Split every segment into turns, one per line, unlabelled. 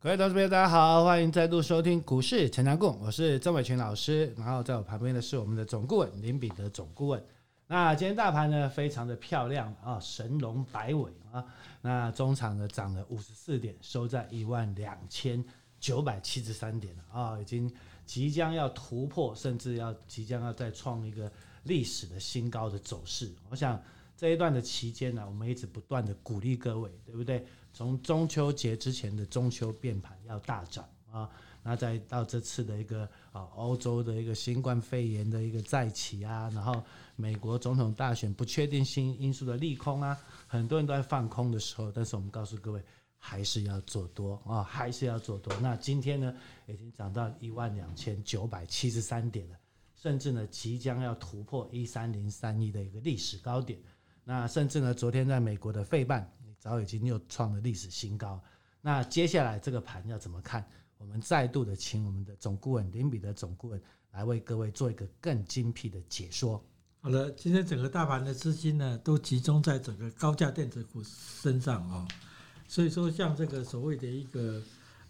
各位同学们，大家好，欢迎再度收听股市强强滚，我是曾伟群老师。然后在我旁边的是我们的总顾问林彼得总顾问。那今天大盘呢，非常的漂亮啊，神龙摆尾啊。那中场呢涨了五十四点，收在一万两千九百七十三点了啊，已经即将要突破，甚至要即将要再创一个历史的新高的走势。我想这一段的期间呢，我们一直不断的鼓励各位，对不对？从中秋节之前的中秋变盘要大涨啊，那再到这次的一个啊欧洲的一个新冠肺炎的一个再起啊，然后美国总统大选不确定性因素的利空啊，很多人都在放空的时候，但是我们告诉各位还是要做多啊，还是要做多。那今天呢，已经涨到一万两千九百七十三点了，甚至呢即将要突破一三零三一的一个历史高点。那甚至呢，昨天在美国的费半。早已经又创了历史新高，那接下来这个盘要怎么看？我们再度的请我们的总顾问林比的总顾问来为各位做一个更精辟的解说。
好了，今天整个大盘的资金呢，都集中在整个高价电子股身上啊，所以说像这个所谓的一个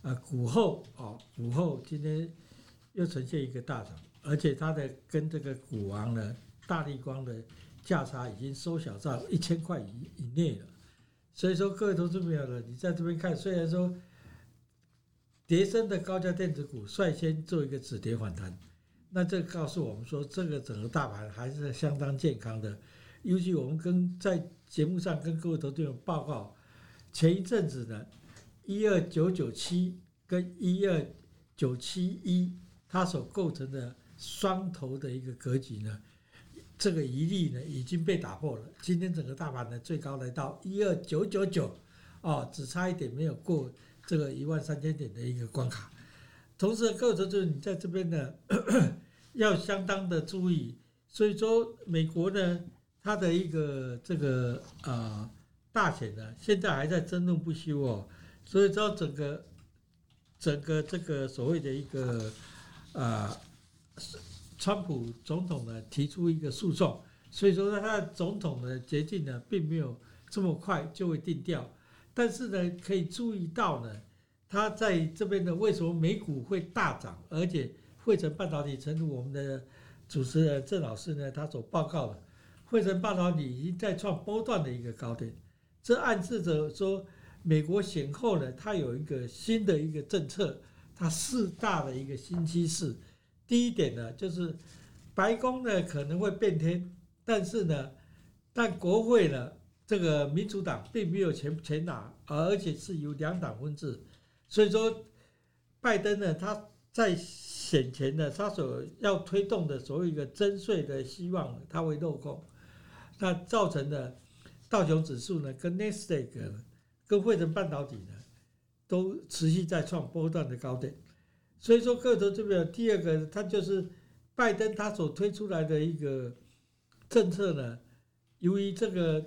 呃股后哦，股后今天又呈现一个大涨，而且它的跟这个股王呢，大立光的价差已经缩小到一千块以以内了。所以说，各位投资朋友呢，你在这边看，虽然说跌深的高价电子股率先做一个止跌反弹，那这告诉我们说，这个整个大盘还是相当健康的。尤其我们跟在节目上跟各位投资朋友报告，前一阵子呢，一二九九七跟一二九七一，它所构成的双头的一个格局呢。这个疑虑呢已经被打破了。今天整个大盘呢最高来到一二九九九，哦，只差一点没有过这个一万三千点的一个关卡。同时，各位投资你在这边呢 要相当的注意。所以说，美国呢它的一个这个啊大选呢现在还在争论不休哦。所以说，整个整个这个所谓的一个啊。川普总统呢提出一个诉讼，所以说呢，他的总统的决定呢并没有这么快就会定调，但是呢可以注意到呢，他在这边呢为什么美股会大涨，而且费城半导体，正如我们的主持人郑老师呢他所报告的，费城半导体已经在创波段的一个高点，这暗示着说美国选后呢它有一个新的一个政策，它四大的一个新趋势。第一点呢，就是白宫呢可能会变天，但是呢，但国会呢，这个民主党并没有全全拿，而且是由两党分治，所以说，拜登呢，他在选前呢，他所要推动的所谓一个征税的希望，他会落空，那造成的道琼指数呢，跟纳斯达克、跟费城半导体呢，都持续在创波段的高点。所以说，个头这边第二个，他就是拜登他所推出来的一个政策呢，由于这个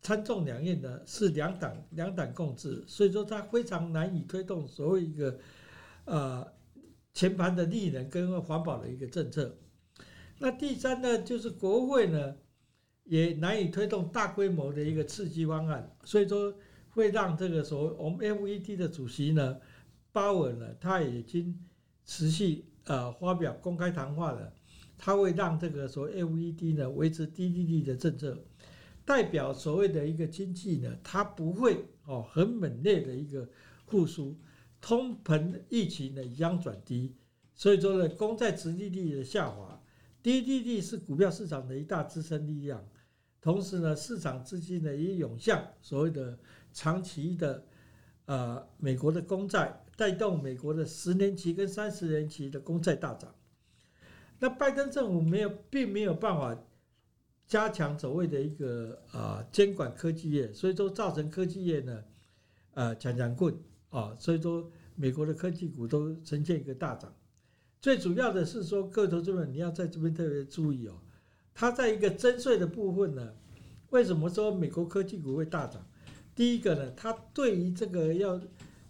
参众两院呢是两党两党共治，所以说他非常难以推动所谓一个呃全盘的利能跟环保的一个政策。那第三呢，就是国会呢也难以推动大规模的一个刺激方案，所以说会让这个所谓我们 FED 的主席呢。鲍尔呢，他已经持续呃发表公开谈话了，他会让这个所谓 FED 呢维持低利率的政策，代表所谓的一个经济呢，它不会哦很猛烈的一个复苏，通膨疫情呢将转低，所以说呢，公债殖利率的下滑，低利率是股票市场的一大支撑力量，同时呢，市场资金呢也涌向所谓的长期的呃美国的公债。带动美国的十年期跟三十年期的公债大涨，那拜登政府没有，并没有办法加强所谓的一个啊监管科技业，所以说造成科技业呢，呃强强棍啊，所以说美国的科技股都呈现一个大涨。最主要的是说，各位投资者你要在这边特别注意哦，它在一个征税的部分呢，为什么说美国科技股会大涨？第一个呢，它对于这个要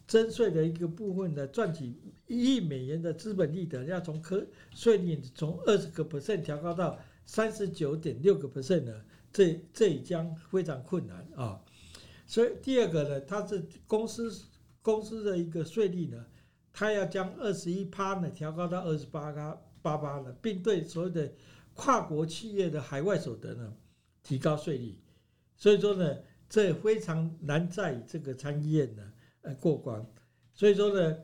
征税的一个部分呢，赚取一亿美元的资本利得，要从科税率从二十个 percent 调高到三十九点六个 percent 呢，这这将非常困难啊。所以第二个呢，它是公司公司的一个税率呢，它要将二十一趴呢调高到二十八趴八趴呢，并对所有的跨国企业的海外所得呢提高税率。所以说呢，这非常难在这个参议院呢呃过关。所以说呢，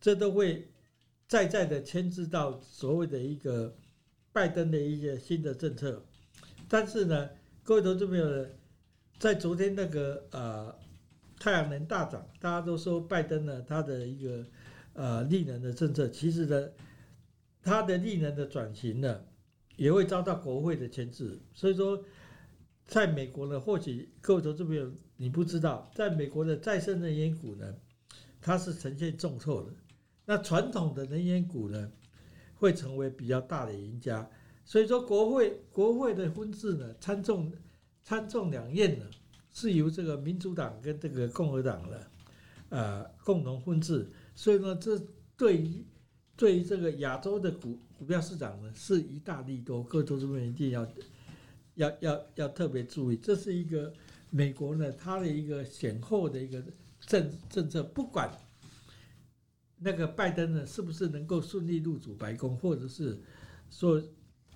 这都会再再的牵制到所谓的一个拜登的一些新的政策。但是呢，各位投资朋友呢，在昨天那个呃太阳能大涨，大家都说拜登呢他的一个呃利能的政策，其实呢他的利能的转型呢也会遭到国会的牵制。所以说，在美国呢，或许各位投资朋友你不知道，在美国的再生能源股呢。它是呈现重挫的，那传统的能源股呢，会成为比较大的赢家。所以说，国会国会的分制呢，参众参众两院呢，是由这个民主党跟这个共和党呢，呃，共同分制。所以呢，这对于对于这个亚洲的股股票市场呢，是一大利多。各位投资者一定要要要要特别注意，这是一个美国呢，它的一个显厚的一个。政政策不管那个拜登呢是不是能够顺利入主白宫，或者是说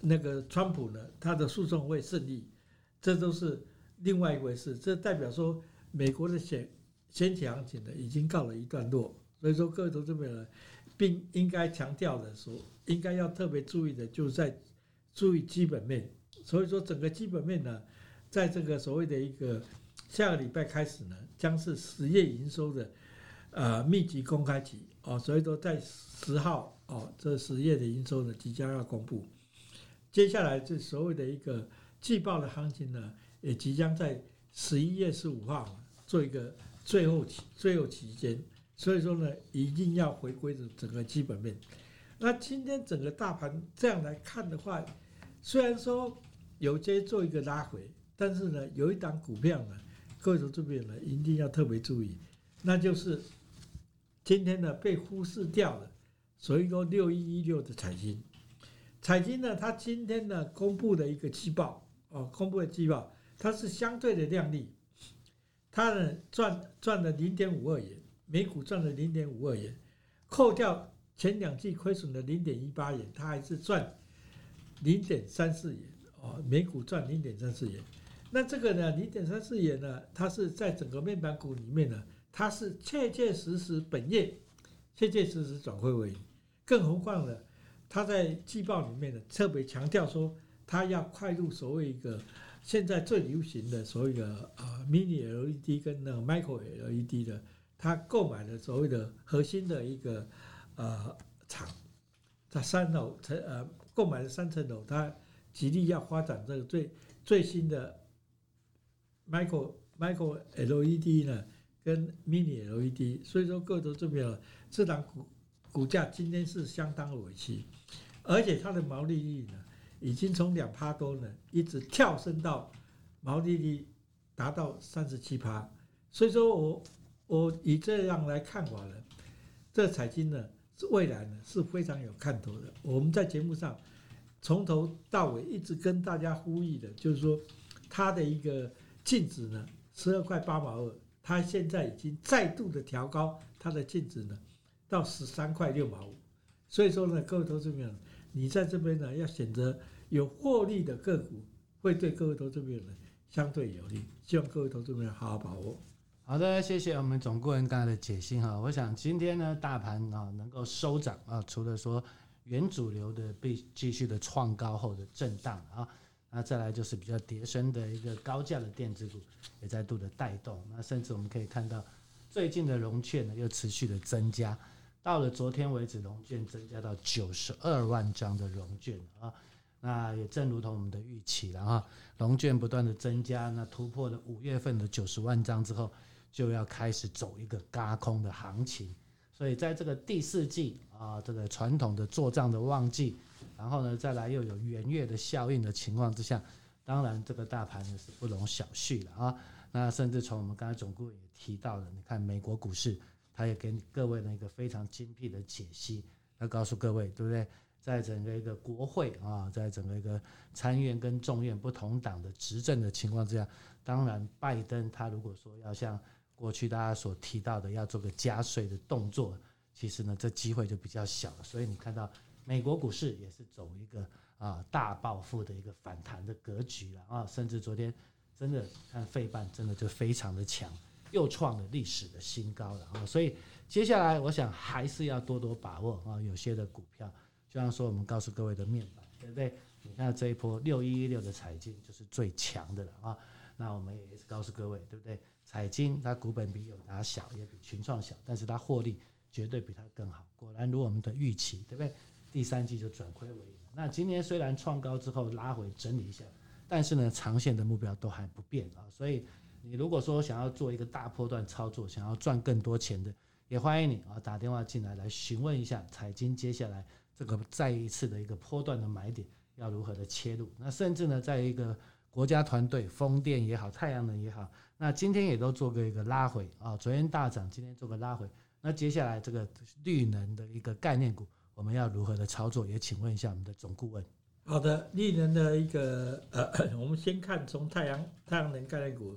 那个川普呢他的诉讼会胜利，这都是另外一回事。这代表说美国的选选举行情呢已经告了一段落。所以说各位投资者呢，并应该强调的说，应该要特别注意的就是在注意基本面。所以说整个基本面呢，在这个所谓的一个。下个礼拜开始呢，将是十月营收的呃密集公开期哦，所以说在十号哦，这十月的营收呢即将要公布。接下来这所谓的一个季报的行情呢，也即将在十一月十五号做一个最后期最后期间，所以说呢，一定要回归的整个基本面。那今天整个大盘这样来看的话，虽然说有些做一个拉回，但是呢，有一档股票呢。各位投资者呢，一定要特别注意，那就是今天呢被忽视掉了，所以说六一一六的彩金，彩金呢，它今天呢公布的一个季报哦，公布的季报，它是相对的亮丽，它呢赚赚了零点五二元，每股赚了零点五二元，扣掉前两季亏损的零点一八元，它还是赚零点三四元哦，每股赚零点三四元。那这个呢，零点三四元呢，它是在整个面板股里面呢，它是切切实实本业，切切实实转亏为。更何况呢，它在季报里面呢，特别强调说，它要快入所谓一个现在最流行的所谓的啊 mini LED 跟那个 micro LED 的，它购买了所谓的核心的一个呃厂，在三楼层呃购买了三层楼，它极力要发展这个最最新的。Micro Micro LED 呢，跟 Mini LED，所以说各都这边这档股股价今天是相当委屈，而且它的毛利率呢，已经从两趴多呢，一直跳升到毛利率达到三十七趴，所以说我我以这样来看法呢，这彩晶呢是未来呢是非常有看头的。我们在节目上从头到尾一直跟大家呼吁的，就是说它的一个。净值呢，十二块八毛二，它现在已经再度的调高它的净值呢，到十三块六毛五。所以说呢，各位投资朋友，你在这边呢要选择有获利的个股，会对各位投资朋友呢相对有利。希望各位投资朋友好好把握。
好的，谢谢我们总顾问刚才的解析哈。我想今天呢，大盘啊能够收涨啊，除了说原主流的被继续的创高后的震荡啊。那再来就是比较跌升的一个高价的电子股，也再度的带动。那甚至我们可以看到，最近的融券呢又持续的增加，到了昨天为止，融券增加到九十二万张的融券啊。那也正如同我们的预期了哈，融券不断的增加，那突破了五月份的九十万张之后，就要开始走一个轧空的行情。所以在这个第四季啊，这个传统的做账的旺季。然后呢，再来又有元月的效应的情况之下，当然这个大盘呢是不容小觑的啊。那甚至从我们刚才总顾问也提到了，你看美国股市，他也给各位呢一个非常精辟的解析，他告诉各位，对不对？在整个一个国会啊，在整个一个参院跟众院不同党的执政的情况之下，当然拜登他如果说要像过去大家所提到的要做个加税的动作，其实呢，这机会就比较小了。所以你看到美国股市也是走一个啊大报复的一个反弹的格局了啊，甚至昨天真的看费半真的就非常的强，又创了历史的新高了啊。所以接下来我想还是要多多把握啊，有些的股票，就像说我们告诉各位的面板，对不对？你看这一波六一一六的彩晶就是最强的了啊。那我们也是告诉各位，对不对？彩晶它股本比友达小，也比群创小，但是它获利绝对比它更好。果然如我们的预期，对不对？第三季就转亏为盈。那今年虽然创高之后拉回整理一下，但是呢，长线的目标都还不变啊。所以你如果说想要做一个大波段操作，想要赚更多钱的，也欢迎你啊打电话进来来询问一下彩晶接下来这个再一次的一个波段的买点要如何的切入。那甚至呢，在一个国家团队，风电也好，太阳能也好，那今天也都做个一个拉回啊。昨天大涨，今天做个拉回。那接下来这个绿能的一个概念股，我们要如何的操作？也请问一下我们的总顾问。
好的，绿能的一个呃，我们先看从太阳太阳能概念股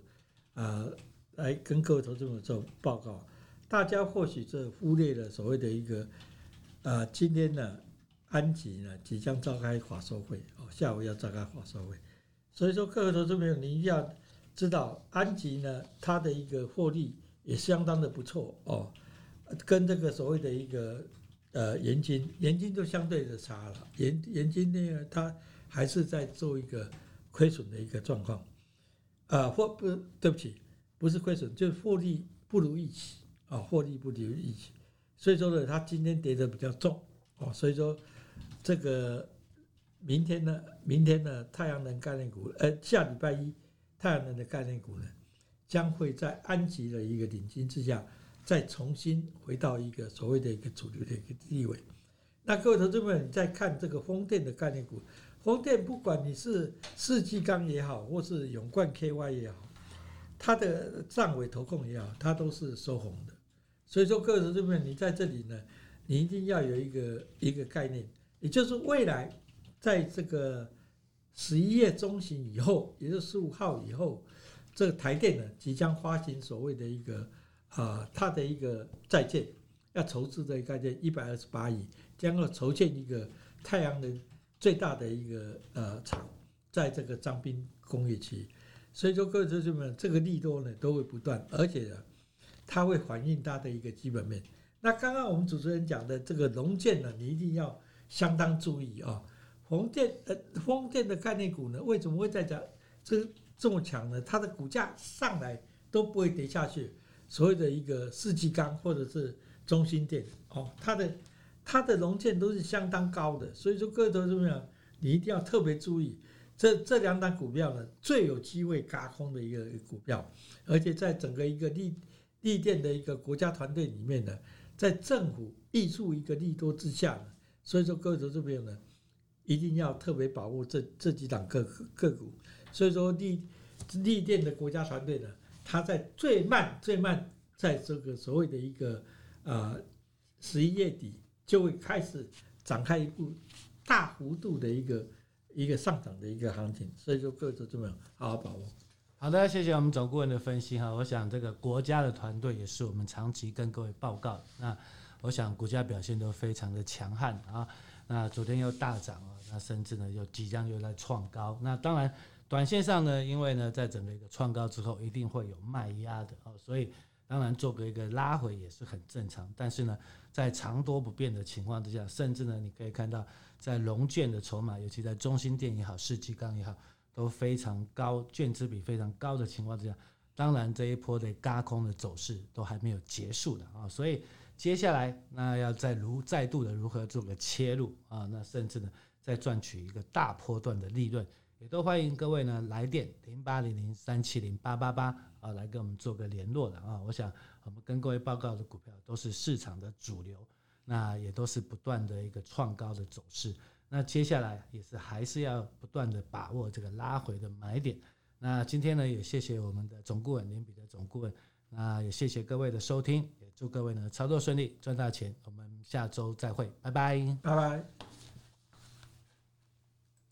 啊、呃、来跟各位投资者做报告。大家或许这忽略了所谓的一个、呃，今天呢，安吉呢即将召开法说会哦，下午要召开法说会。所以说，各位投资朋友，你一定要知道，安吉呢，它的一个获利也相当的不错哦，跟这个所谓的一个呃盐金，盐金就相对的差了。元元晶呢，它还是在做一个亏损的一个状况，啊，或不对不起，不是亏损，就是获利不如预期啊，获利不如预期。所以说呢，它今天跌得比较重哦，所以说这个。明天呢？明天呢？太阳能概念股，呃，下礼拜一，太阳能的概念股呢，将会在安集的一个领军之下，再重新回到一个所谓的一个主流的一个地位。那各位投资朋友，你再看这个风电的概念股，风电不管你是世纪钢也好，或是永冠 KY 也好，它的上尾投控也好，它都是收红的。所以说，各位投资朋友，你在这里呢，你一定要有一个一个概念，也就是未来。在这个十一月中旬以后，也就是十五号以后，这个台电呢即将发行所谓的一个啊、呃，它的一个债券，要筹资的概念一百二十八亿，将要筹建一个太阳能最大的一个呃厂，在这个彰滨工业区。所以说各位同学们，这个利多呢都会不断，而且呢，它会反映它的一个基本面。那刚刚我们主持人讲的这个龙建呢，你一定要相当注意啊。风电呃，风电的概念股呢，为什么会在这这这么强呢？它的股价上来都不会跌下去。所谓的一个世纪钢或者是中兴电哦，它的它的融券都是相当高的。所以说，各位投资者，你一定要特别注意这这两档股票呢，最有机会嘎空的一个股票，而且在整个一个利利电的一个国家团队里面呢，在政府挹注一个利多之下呢，所以说各位投资朋友呢。一定要特别把握这这几档个个股，所以说力力电的国家团队呢，它在最慢最慢，在这个所谓的一个呃十一月底就会开始展开一步大幅度的一个一个上涨的一个行情，所以说各位投资者好好把握。
好的，谢谢我们总顾问的分析哈，我想这个国家的团队也是我们长期跟各位报告，那我想股价表现都非常的强悍啊。那昨天又大涨啊，那甚至呢又即将又在创高。那当然，短线上呢，因为呢在整个一个创高之后，一定会有卖压的哦，所以当然做个一个拉回也是很正常。但是呢，在长多不变的情况之下，甚至呢你可以看到，在龙卷的筹码，尤其在中兴电也好、世纪钢也好，都非常高，卷资比非常高的情况之下，当然这一波的轧空的走势都还没有结束的啊，所以。接下来，那要再如再度的如何做个切入啊？那甚至呢，再赚取一个大波段的利润，也都欢迎各位呢来电零八零零三七零八八八啊，来跟我们做个联络的啊。我想我们跟各位报告的股票都是市场的主流，那也都是不断的一个创高的走势。那接下来也是还是要不断的把握这个拉回的买点。那今天呢，也谢谢我们的总顾问林比的总顾问，那也谢谢各位的收听。也祝各位呢操作顺利，赚大钱。我们下周再会，拜拜，
拜拜。